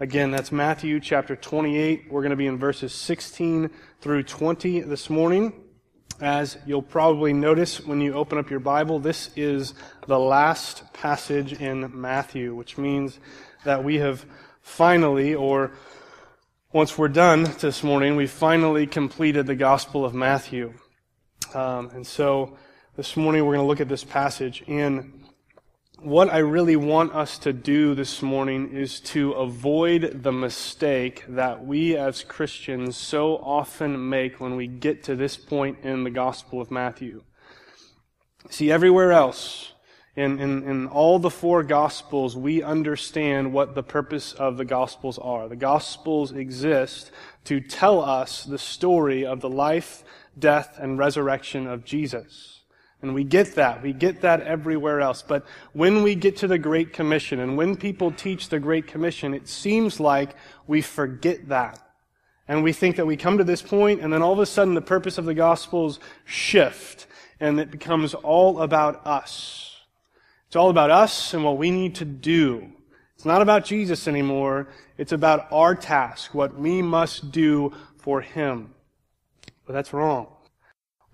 Again, that's Matthew chapter 28. We're going to be in verses 16 through 20 this morning. As you'll probably notice when you open up your Bible, this is the last passage in Matthew, which means that we have finally, or once we're done this morning, we finally completed the Gospel of Matthew. Um, and so this morning we're going to look at this passage. And what I really want us to do this morning is to avoid the mistake that we as Christians so often make when we get to this point in the Gospel of Matthew. See, everywhere else, in, in, in all the four Gospels, we understand what the purpose of the Gospels are. The Gospels exist to tell us the story of the life, death, and resurrection of Jesus. And we get that. We get that everywhere else. But when we get to the Great Commission and when people teach the Great Commission, it seems like we forget that. And we think that we come to this point and then all of a sudden the purpose of the Gospels shift and it becomes all about us. It's all about us and what we need to do. It's not about Jesus anymore. It's about our task, what we must do for Him. But that's wrong.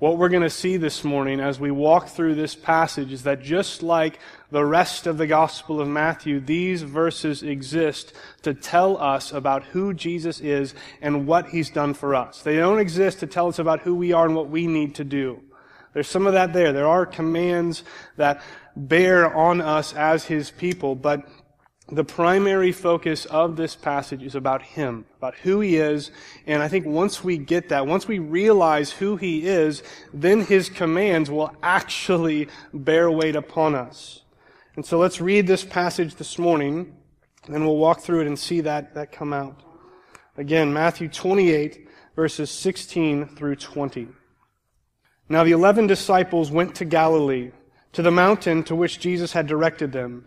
What we're going to see this morning as we walk through this passage is that just like the rest of the Gospel of Matthew, these verses exist to tell us about who Jesus is and what he's done for us. They don't exist to tell us about who we are and what we need to do. There's some of that there. There are commands that bear on us as his people, but the primary focus of this passage is about Him, about who He is. And I think once we get that, once we realize who He is, then His commands will actually bear weight upon us. And so let's read this passage this morning, and we'll walk through it and see that, that come out. Again, Matthew 28, verses 16 through 20. Now the eleven disciples went to Galilee, to the mountain to which Jesus had directed them.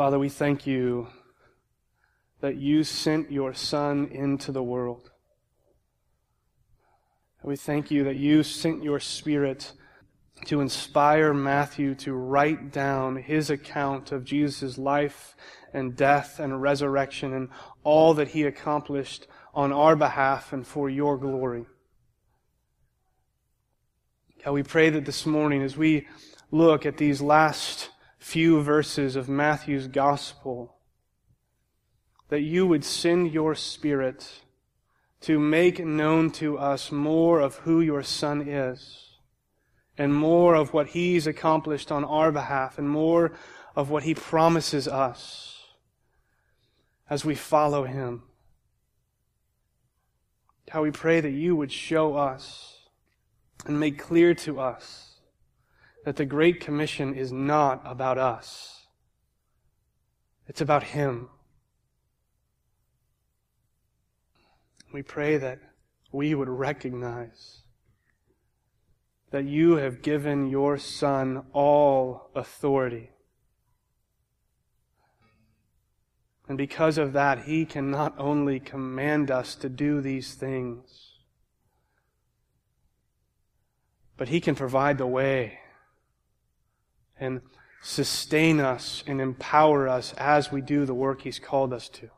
Father, we thank you that you sent your Son into the world. We thank you that you sent your Spirit to inspire Matthew to write down his account of Jesus' life and death and resurrection and all that he accomplished on our behalf and for your glory. God, we pray that this morning as we look at these last few verses of Matthew's gospel, that you would send your Spirit to make known to us more of who your Son is, and more of what He's accomplished on our behalf, and more of what He promises us as we follow Him. How we pray that you would show us and make clear to us that the Great Commission is not about us. It's about Him. We pray that we would recognize that you have given your Son all authority. And because of that, He can not only command us to do these things, but He can provide the way and sustain us and empower us as we do the work He's called us to.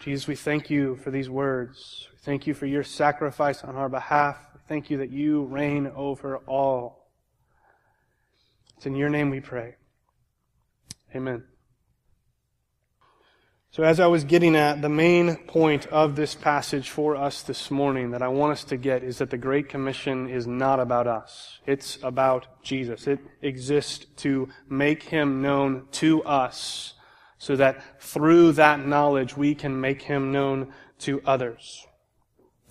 Jesus, we thank you for these words. We thank you for your sacrifice on our behalf. We thank you that you reign over all. It's in your name we pray. Amen. So, as I was getting at, the main point of this passage for us this morning that I want us to get is that the Great Commission is not about us. It's about Jesus. It exists to make Him known to us so that through that knowledge we can make Him known to others.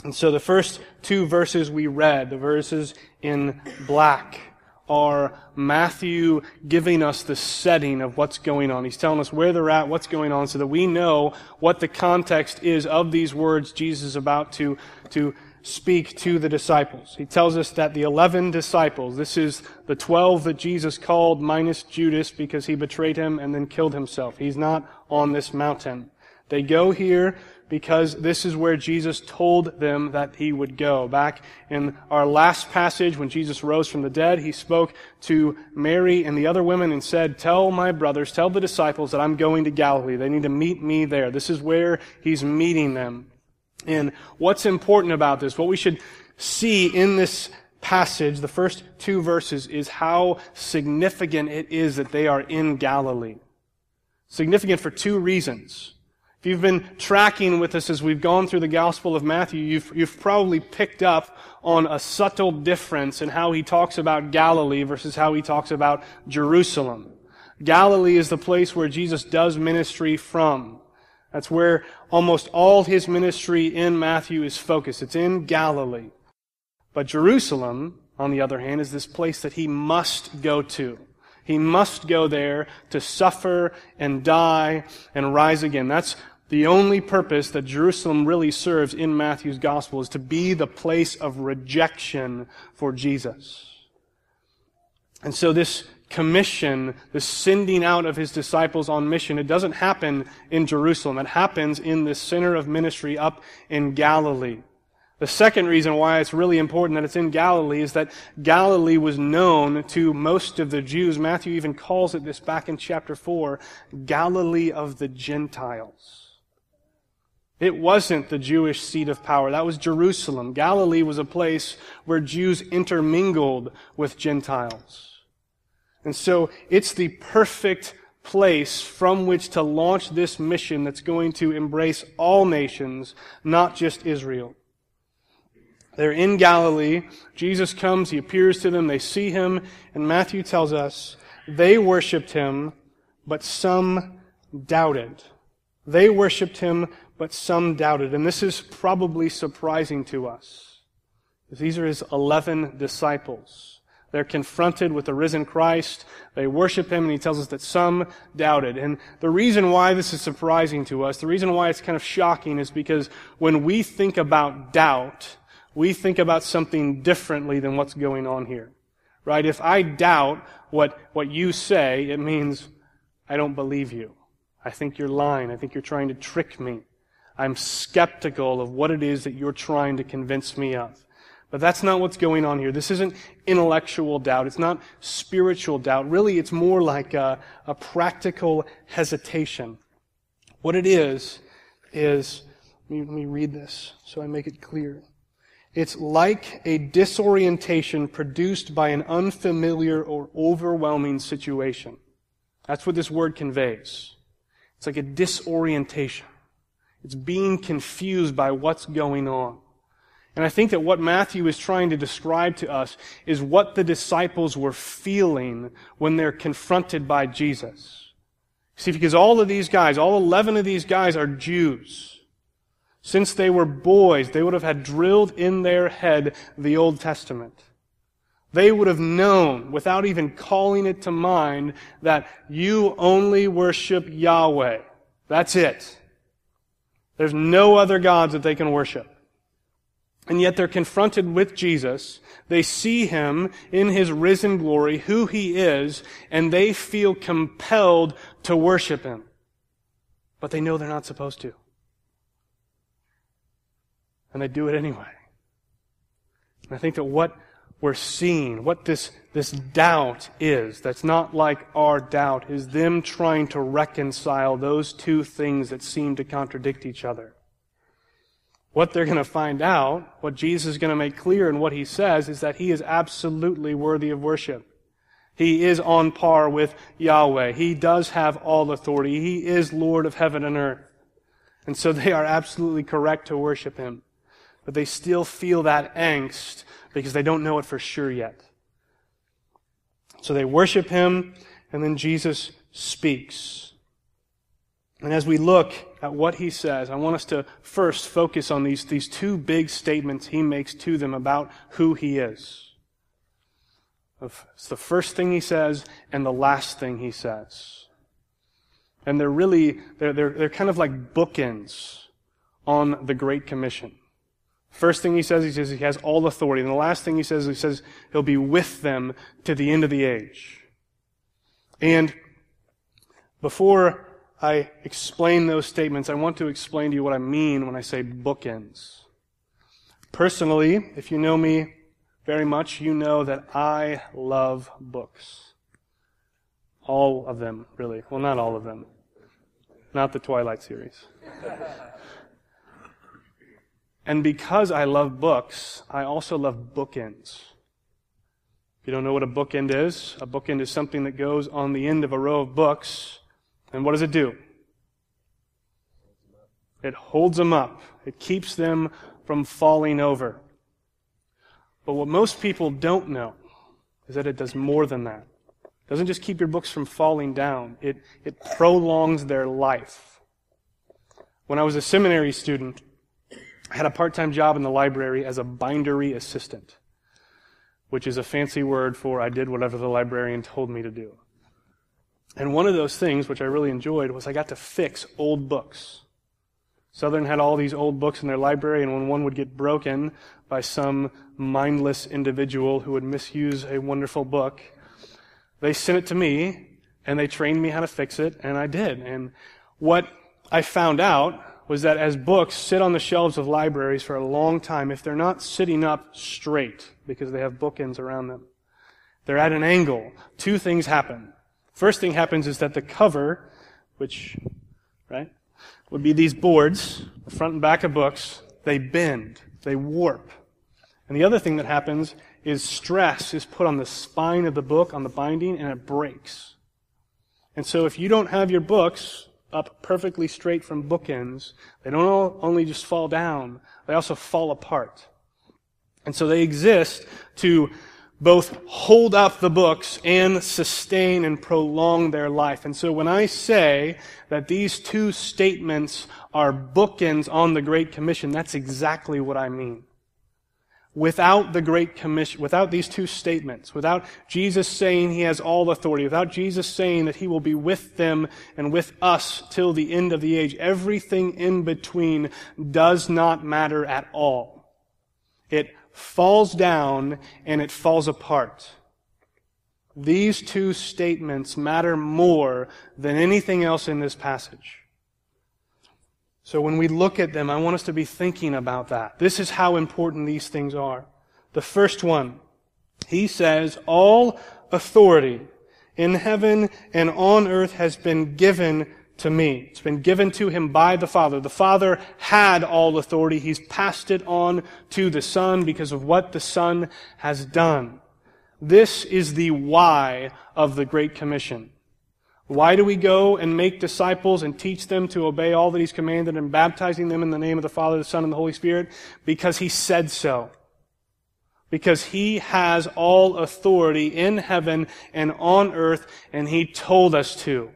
And so the first two verses we read, the verses in black, are Matthew giving us the setting of what's going on. He's telling us where they're at, what's going on, so that we know what the context is of these words Jesus is about to, to speak to the disciples. He tells us that the 11 disciples, this is the 12 that Jesus called minus Judas because he betrayed him and then killed himself. He's not on this mountain. They go here because this is where Jesus told them that he would go. Back in our last passage, when Jesus rose from the dead, he spoke to Mary and the other women and said, Tell my brothers, tell the disciples that I'm going to Galilee. They need to meet me there. This is where he's meeting them. And what's important about this, what we should see in this passage, the first two verses, is how significant it is that they are in Galilee. Significant for two reasons. If you've been tracking with us as we've gone through the Gospel of Matthew, you've, you've probably picked up on a subtle difference in how he talks about Galilee versus how he talks about Jerusalem. Galilee is the place where Jesus does ministry from. That's where almost all his ministry in Matthew is focused. It's in Galilee. But Jerusalem, on the other hand, is this place that he must go to. He must go there to suffer and die and rise again. That's the only purpose that Jerusalem really serves in Matthew's gospel is to be the place of rejection for Jesus. And so this commission, the sending out of his disciples on mission, it doesn't happen in Jerusalem. It happens in the center of ministry up in Galilee. The second reason why it's really important that it's in Galilee is that Galilee was known to most of the Jews. Matthew even calls it this back in chapter 4, Galilee of the Gentiles. It wasn't the Jewish seat of power. That was Jerusalem. Galilee was a place where Jews intermingled with Gentiles. And so it's the perfect place from which to launch this mission that's going to embrace all nations, not just Israel. They're in Galilee. Jesus comes, he appears to them, they see him, and Matthew tells us they worshiped him, but some doubted. They worshiped him, but some doubted. And this is probably surprising to us. These are his 11 disciples. They're confronted with the risen Christ. They worship him, and he tells us that some doubted. And the reason why this is surprising to us, the reason why it's kind of shocking, is because when we think about doubt, we think about something differently than what's going on here. Right? If I doubt what, what you say, it means I don't believe you. I think you're lying. I think you're trying to trick me. I'm skeptical of what it is that you're trying to convince me of. But that's not what's going on here. This isn't intellectual doubt. It's not spiritual doubt. Really, it's more like a, a practical hesitation. What it is, is, let me, let me read this so I make it clear. It's like a disorientation produced by an unfamiliar or overwhelming situation. That's what this word conveys. It's like a disorientation. It's being confused by what's going on. And I think that what Matthew is trying to describe to us is what the disciples were feeling when they're confronted by Jesus. See, because all of these guys, all 11 of these guys are Jews. Since they were boys, they would have had drilled in their head the Old Testament. They would have known, without even calling it to mind, that you only worship Yahweh. That's it. There's no other gods that they can worship. And yet they're confronted with Jesus. They see him in his risen glory, who he is, and they feel compelled to worship him. But they know they're not supposed to. And they do it anyway. And I think that what we're seeing, what this, this doubt is, that's not like our doubt, is them trying to reconcile those two things that seem to contradict each other. What they're going to find out, what Jesus is going to make clear in what he says, is that he is absolutely worthy of worship. He is on par with Yahweh. He does have all authority. He is Lord of heaven and earth. And so they are absolutely correct to worship him. But they still feel that angst because they don't know it for sure yet. So they worship him, and then Jesus speaks. And as we look at what he says, I want us to first focus on these, these two big statements he makes to them about who he is. It's the first thing he says and the last thing he says. And they're really, they're, they're, they're kind of like bookends on the Great Commission. First thing he says, he says he has all authority. And the last thing he says, he says he'll be with them to the end of the age. And before I explain those statements, I want to explain to you what I mean when I say bookends. Personally, if you know me very much, you know that I love books. All of them, really. Well, not all of them. Not the Twilight series. And because I love books, I also love bookends. If you don't know what a bookend is, a bookend is something that goes on the end of a row of books. And what does it do? It holds them up. It keeps them from falling over. But what most people don't know is that it does more than that. It doesn't just keep your books from falling down, it, it prolongs their life. When I was a seminary student, I had a part time job in the library as a bindery assistant, which is a fancy word for I did whatever the librarian told me to do. And one of those things, which I really enjoyed, was I got to fix old books. Southern had all these old books in their library, and when one would get broken by some mindless individual who would misuse a wonderful book, they sent it to me, and they trained me how to fix it, and I did. And what I found out was that as books sit on the shelves of libraries for a long time, if they're not sitting up straight, because they have bookends around them, they're at an angle, two things happen. First thing happens is that the cover, which, right, would be these boards, the front and back of books, they bend, they warp. And the other thing that happens is stress is put on the spine of the book, on the binding, and it breaks. And so if you don't have your books up perfectly straight from bookends, they don't only just fall down, they also fall apart. And so they exist to both hold up the books and sustain and prolong their life. And so when I say that these two statements are bookends on the Great Commission, that's exactly what I mean. Without the Great Commission, without these two statements, without Jesus saying he has all authority, without Jesus saying that he will be with them and with us till the end of the age, everything in between does not matter at all. It falls down and it falls apart. These two statements matter more than anything else in this passage. So when we look at them, I want us to be thinking about that. This is how important these things are. The first one, he says, all authority in heaven and on earth has been given to me. It's been given to him by the Father. The Father had all authority. He's passed it on to the Son because of what the Son has done. This is the why of the Great Commission. Why do we go and make disciples and teach them to obey all that He's commanded and baptizing them in the name of the Father, the Son, and the Holy Spirit? Because He said so. Because He has all authority in heaven and on earth, and He told us to.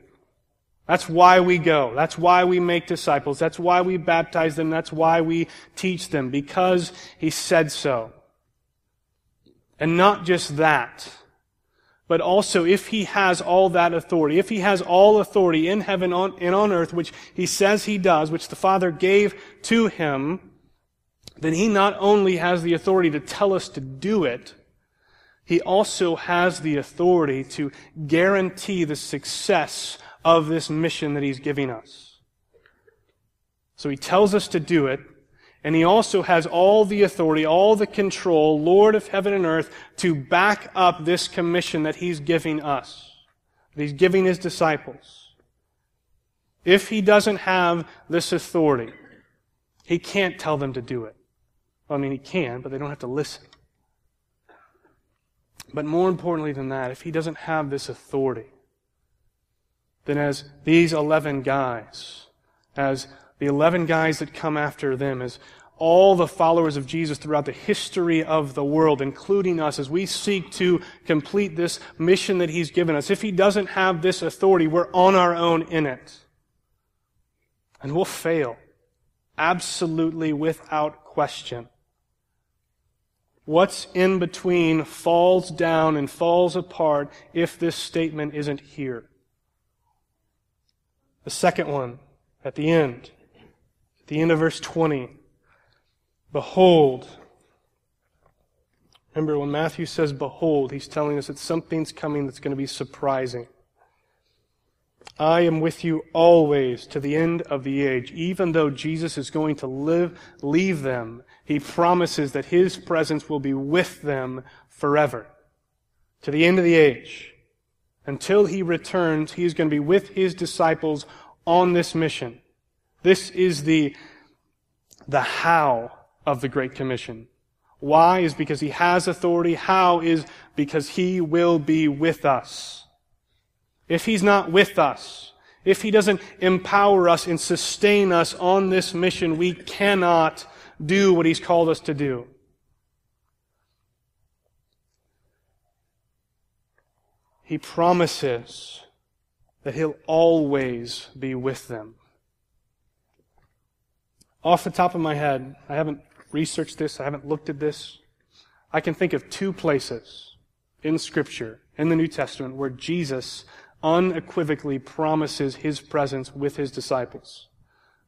That's why we go. That's why we make disciples. That's why we baptize them. That's why we teach them, because He said so. And not just that, but also if He has all that authority, if He has all authority in heaven and on earth, which He says He does, which the Father gave to Him, then He not only has the authority to tell us to do it, He also has the authority to guarantee the success of this mission that he's giving us. So he tells us to do it, and he also has all the authority, all the control, Lord of heaven and earth, to back up this commission that he's giving us, that he's giving his disciples. If he doesn't have this authority, he can't tell them to do it. Well, I mean, he can, but they don't have to listen. But more importantly than that, if he doesn't have this authority, then as these 11 guys, as the 11 guys that come after them, as all the followers of Jesus throughout the history of the world, including us, as we seek to complete this mission that He's given us. If He doesn't have this authority, we're on our own in it. And we'll fail. Absolutely without question. What's in between falls down and falls apart if this statement isn't here. The second one, at the end, the end of verse 20. Behold. Remember, when Matthew says behold, he's telling us that something's coming that's going to be surprising. I am with you always to the end of the age. Even though Jesus is going to live, leave them, he promises that his presence will be with them forever. To the end of the age. Until he returns, he is going to be with his disciples on this mission. This is the, the how of the Great Commission. Why is because he has authority. How is because he will be with us. If he's not with us, if he doesn't empower us and sustain us on this mission, we cannot do what he's called us to do. He promises that he'll always be with them. Off the top of my head, I haven't researched this, I haven't looked at this. I can think of two places in Scripture, in the New Testament, where Jesus unequivocally promises his presence with his disciples.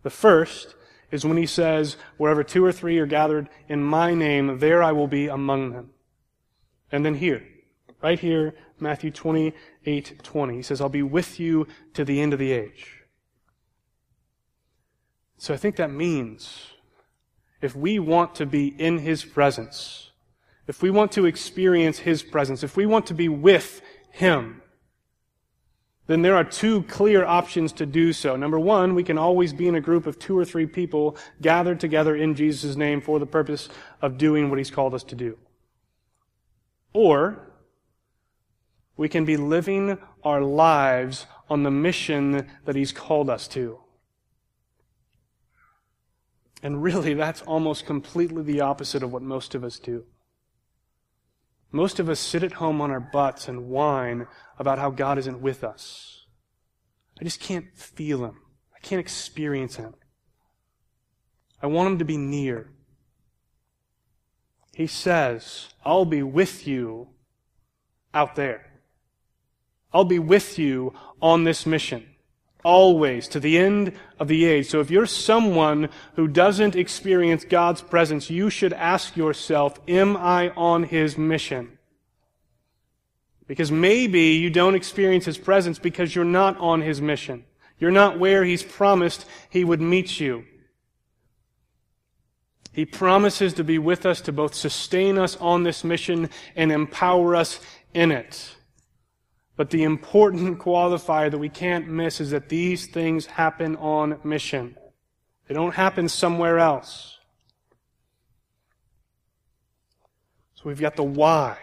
The first is when he says, Wherever two or three are gathered in my name, there I will be among them. And then here, right here, Matthew 28 20, he says, I'll be with you to the end of the age. So I think that means if we want to be in His presence, if we want to experience His presence, if we want to be with Him, then there are two clear options to do so. Number one, we can always be in a group of two or three people gathered together in Jesus' name for the purpose of doing what He's called us to do. Or, we can be living our lives on the mission that He's called us to. And really, that's almost completely the opposite of what most of us do. Most of us sit at home on our butts and whine about how God isn't with us. I just can't feel Him. I can't experience Him. I want Him to be near. He says, I'll be with you out there. I'll be with you on this mission. Always, to the end of the age. So if you're someone who doesn't experience God's presence, you should ask yourself, am I on His mission? Because maybe you don't experience His presence because you're not on His mission. You're not where He's promised He would meet you. He promises to be with us to both sustain us on this mission and empower us in it. But the important qualifier that we can't miss is that these things happen on mission. They don't happen somewhere else. So we've got the why.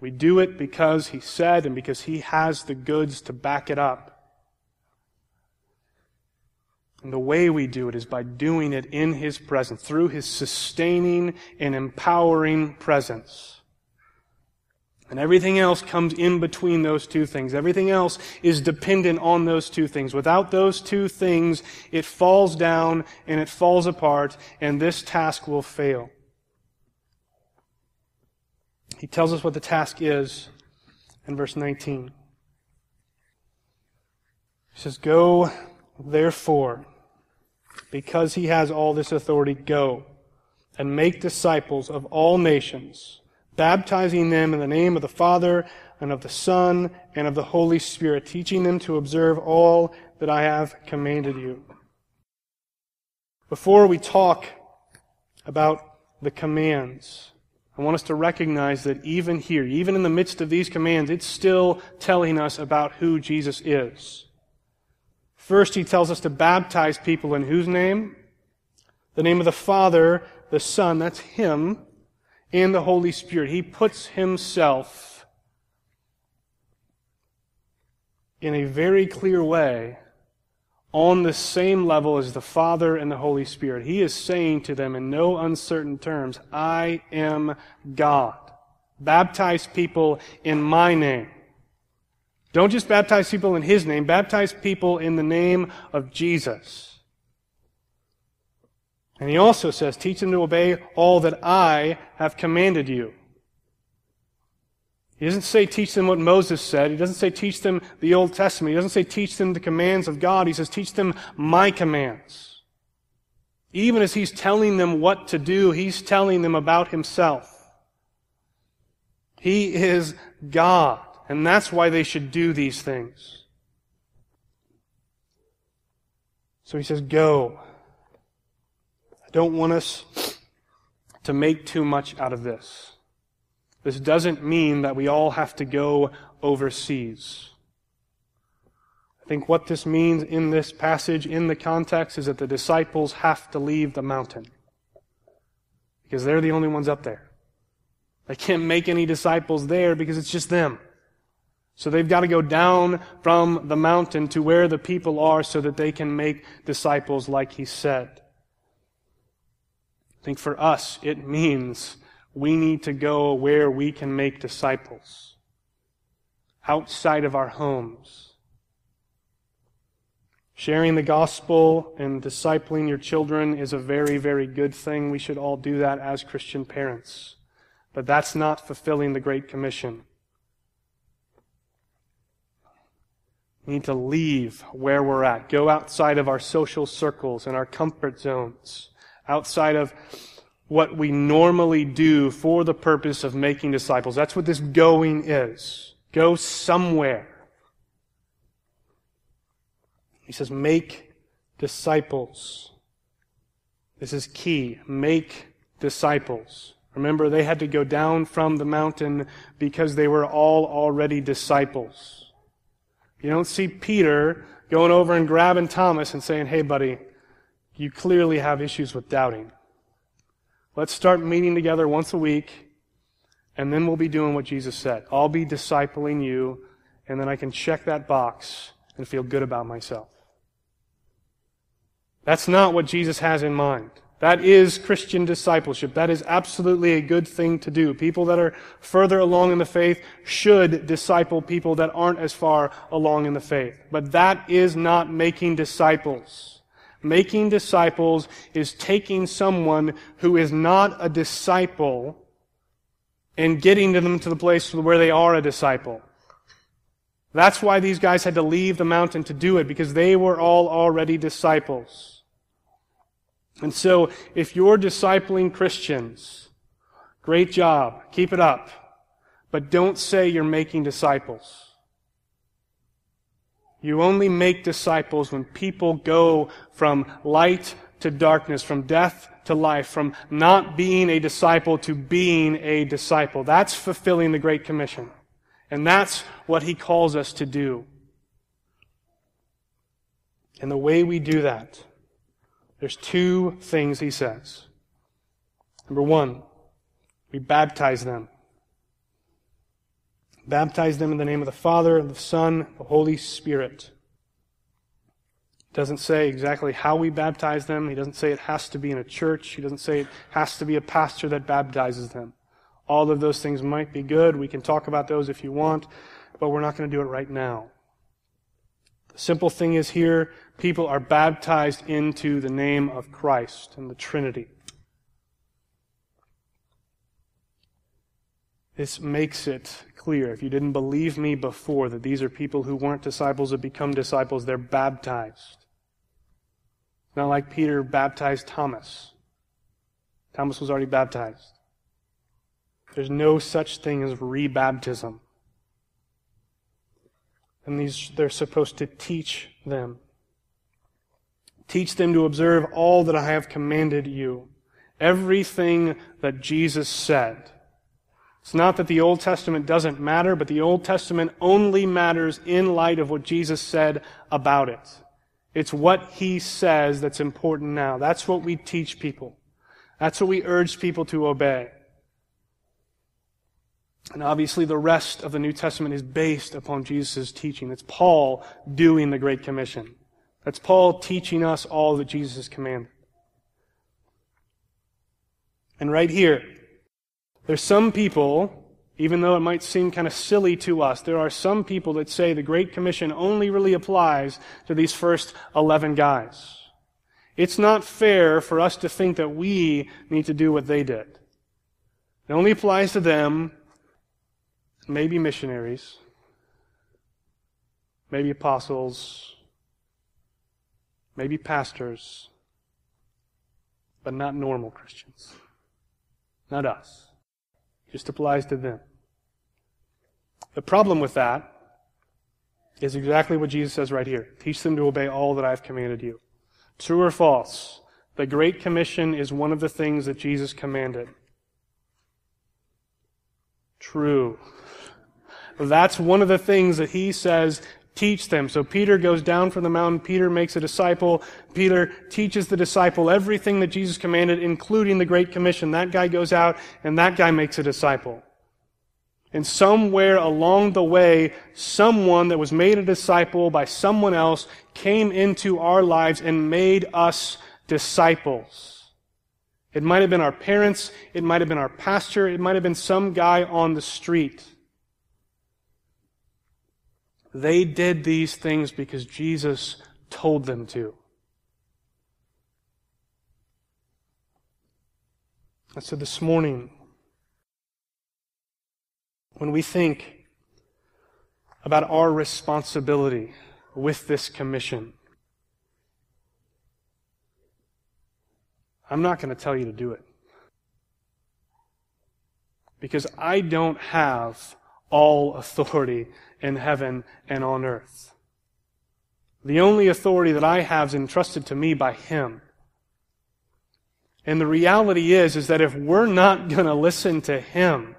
We do it because he said and because he has the goods to back it up. And the way we do it is by doing it in his presence, through his sustaining and empowering presence. And everything else comes in between those two things. Everything else is dependent on those two things. Without those two things, it falls down and it falls apart, and this task will fail. He tells us what the task is in verse 19. He says, Go, therefore, because he has all this authority, go and make disciples of all nations baptizing them in the name of the Father and of the Son and of the Holy Spirit, teaching them to observe all that I have commanded you. Before we talk about the commands, I want us to recognize that even here, even in the midst of these commands, it's still telling us about who Jesus is. First, he tells us to baptize people in whose name? The name of the Father, the Son, that's Him, and the Holy Spirit. He puts himself in a very clear way on the same level as the Father and the Holy Spirit. He is saying to them in no uncertain terms, I am God. Baptize people in my name. Don't just baptize people in His name, baptize people in the name of Jesus. And he also says, teach them to obey all that I have commanded you. He doesn't say teach them what Moses said. He doesn't say teach them the Old Testament. He doesn't say teach them the commands of God. He says teach them my commands. Even as he's telling them what to do, he's telling them about himself. He is God, and that's why they should do these things. So he says, go. I don't want us to make too much out of this. This doesn't mean that we all have to go overseas. I think what this means in this passage, in the context, is that the disciples have to leave the mountain. Because they're the only ones up there. They can't make any disciples there because it's just them. So they've got to go down from the mountain to where the people are so that they can make disciples like he said. Think for us, it means we need to go where we can make disciples outside of our homes. Sharing the gospel and discipling your children is a very, very good thing. We should all do that as Christian parents. But that's not fulfilling the Great Commission. We need to leave where we're at. Go outside of our social circles and our comfort zones outside of what we normally do for the purpose of making disciples. That's what this going is. Go somewhere. He says, make disciples. This is key. Make disciples. Remember, they had to go down from the mountain because they were all already disciples. You don't see Peter going over and grabbing Thomas and saying, hey, buddy, you clearly have issues with doubting. Let's start meeting together once a week, and then we'll be doing what Jesus said. I'll be discipling you, and then I can check that box and feel good about myself. That's not what Jesus has in mind. That is Christian discipleship. That is absolutely a good thing to do. People that are further along in the faith should disciple people that aren't as far along in the faith. But that is not making disciples. Making disciples is taking someone who is not a disciple and getting them to the place where they are a disciple. That's why these guys had to leave the mountain to do it, because they were all already disciples. And so, if you're discipling Christians, great job. Keep it up. But don't say you're making disciples. You only make disciples when people go from light to darkness, from death to life, from not being a disciple to being a disciple. That's fulfilling the Great Commission. And that's what he calls us to do. And the way we do that, there's two things he says. Number one, we baptize them. Baptize them in the name of the Father, the Son, the Holy Spirit. It doesn't say exactly how we baptize them. He doesn't say it has to be in a church. He doesn't say it has to be a pastor that baptizes them. All of those things might be good. We can talk about those if you want, but we're not going to do it right now. The simple thing is here, people are baptized into the name of Christ and the Trinity. This makes it clear. If you didn't believe me before that these are people who weren't disciples that become disciples, they're baptized. It's not like Peter baptized Thomas. Thomas was already baptized. There's no such thing as rebaptism. And these they're supposed to teach them. Teach them to observe all that I have commanded you. Everything that Jesus said. It's not that the Old Testament doesn't matter, but the Old Testament only matters in light of what Jesus said about it. It's what he says that's important now. That's what we teach people. That's what we urge people to obey. And obviously, the rest of the New Testament is based upon Jesus' teaching. It's Paul doing the Great Commission. That's Paul teaching us all that Jesus commanded. And right here, there's some people, even though it might seem kind of silly to us, there are some people that say the Great Commission only really applies to these first 11 guys. It's not fair for us to think that we need to do what they did. It only applies to them, maybe missionaries, maybe apostles, maybe pastors, but not normal Christians. Not us. Just applies to them. The problem with that is exactly what Jesus says right here. Teach them to obey all that I have commanded you. True or false? The Great Commission is one of the things that Jesus commanded. True. That's one of the things that he says teach them. So Peter goes down from the mountain. Peter makes a disciple. Peter teaches the disciple everything that Jesus commanded, including the Great Commission. That guy goes out and that guy makes a disciple. And somewhere along the way, someone that was made a disciple by someone else came into our lives and made us disciples. It might have been our parents. It might have been our pastor. It might have been some guy on the street. They did these things because Jesus told them to. And so this morning, when we think about our responsibility with this commission, I'm not going to tell you to do it. Because I don't have all authority in heaven and on earth. The only authority that I have is entrusted to me by Him. And the reality is, is that if we're not going to listen to Him,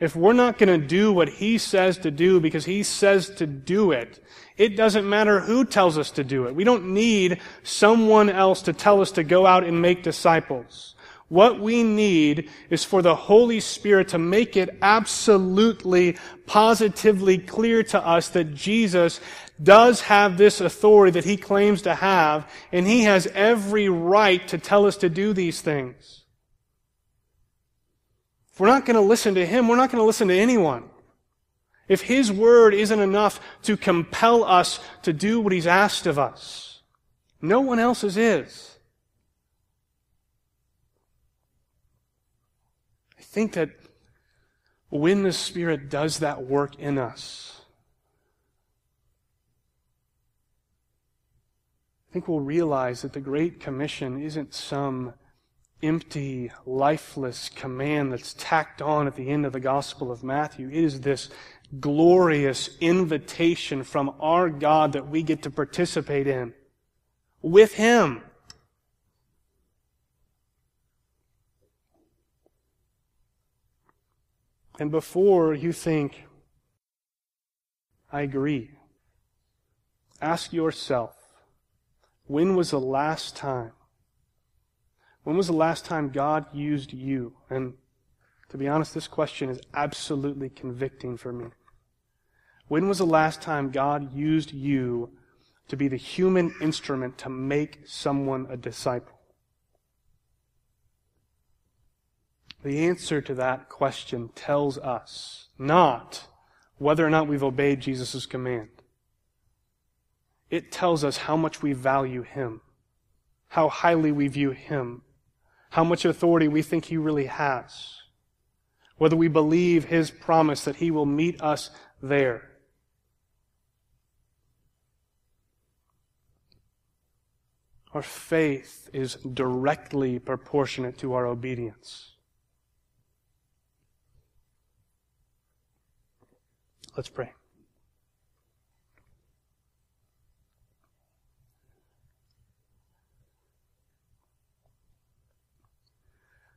if we're not going to do what He says to do because He says to do it, it doesn't matter who tells us to do it. We don't need someone else to tell us to go out and make disciples. What we need is for the Holy Spirit to make it absolutely, positively clear to us that Jesus does have this authority that he claims to have, and he has every right to tell us to do these things. If we're not going to listen to him, we're not going to listen to anyone. If his word isn't enough to compel us to do what he's asked of us, no one else's is. Think that when the Spirit does that work in us, I think we'll realize that the Great Commission isn't some empty, lifeless command that's tacked on at the end of the Gospel of Matthew. It is this glorious invitation from our God that we get to participate in with Him. And before you think, I agree, ask yourself, when was the last time? When was the last time God used you? And to be honest, this question is absolutely convicting for me. When was the last time God used you to be the human instrument to make someone a disciple? The answer to that question tells us not whether or not we've obeyed Jesus' command. It tells us how much we value Him, how highly we view Him, how much authority we think He really has, whether we believe His promise that He will meet us there. Our faith is directly proportionate to our obedience. Let's pray.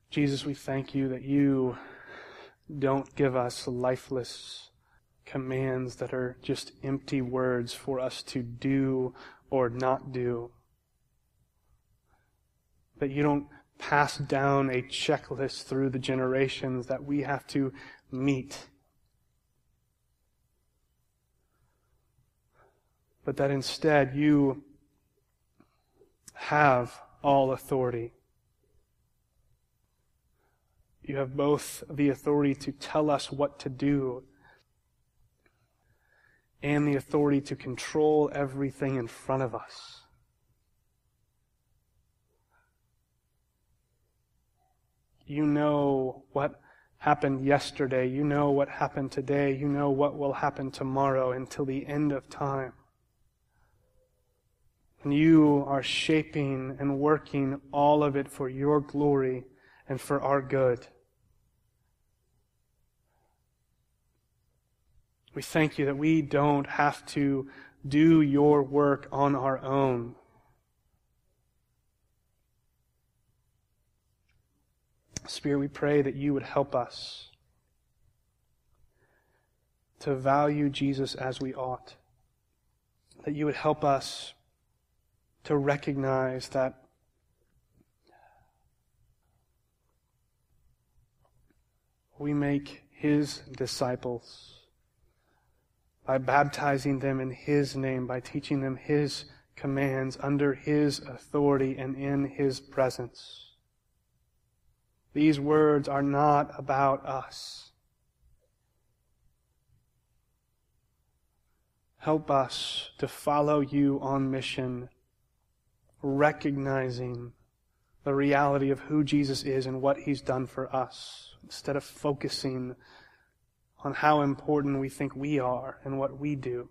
Jesus, we thank you that you don't give us lifeless commands that are just empty words for us to do or not do. That you don't pass down a checklist through the generations that we have to meet. but that instead you have all authority. You have both the authority to tell us what to do and the authority to control everything in front of us. You know what happened yesterday. You know what happened today. You know what will happen tomorrow until the end of time. And you are shaping and working all of it for your glory and for our good. We thank you that we don't have to do your work on our own. Spirit, we pray that you would help us to value Jesus as we ought. That you would help us to recognize that we make his disciples by baptizing them in his name, by teaching them his commands under his authority and in his presence. These words are not about us. Help us to follow you on mission, recognizing the reality of who Jesus is and what he's done for us, instead of focusing on how important we think we are and what we do.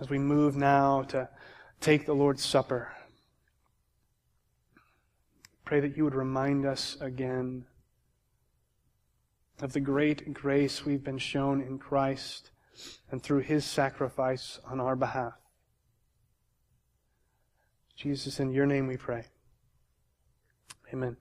As we move now to take the Lord's Supper, Pray that you would remind us again of the great grace we've been shown in Christ and through his sacrifice on our behalf. Jesus, in your name we pray. Amen.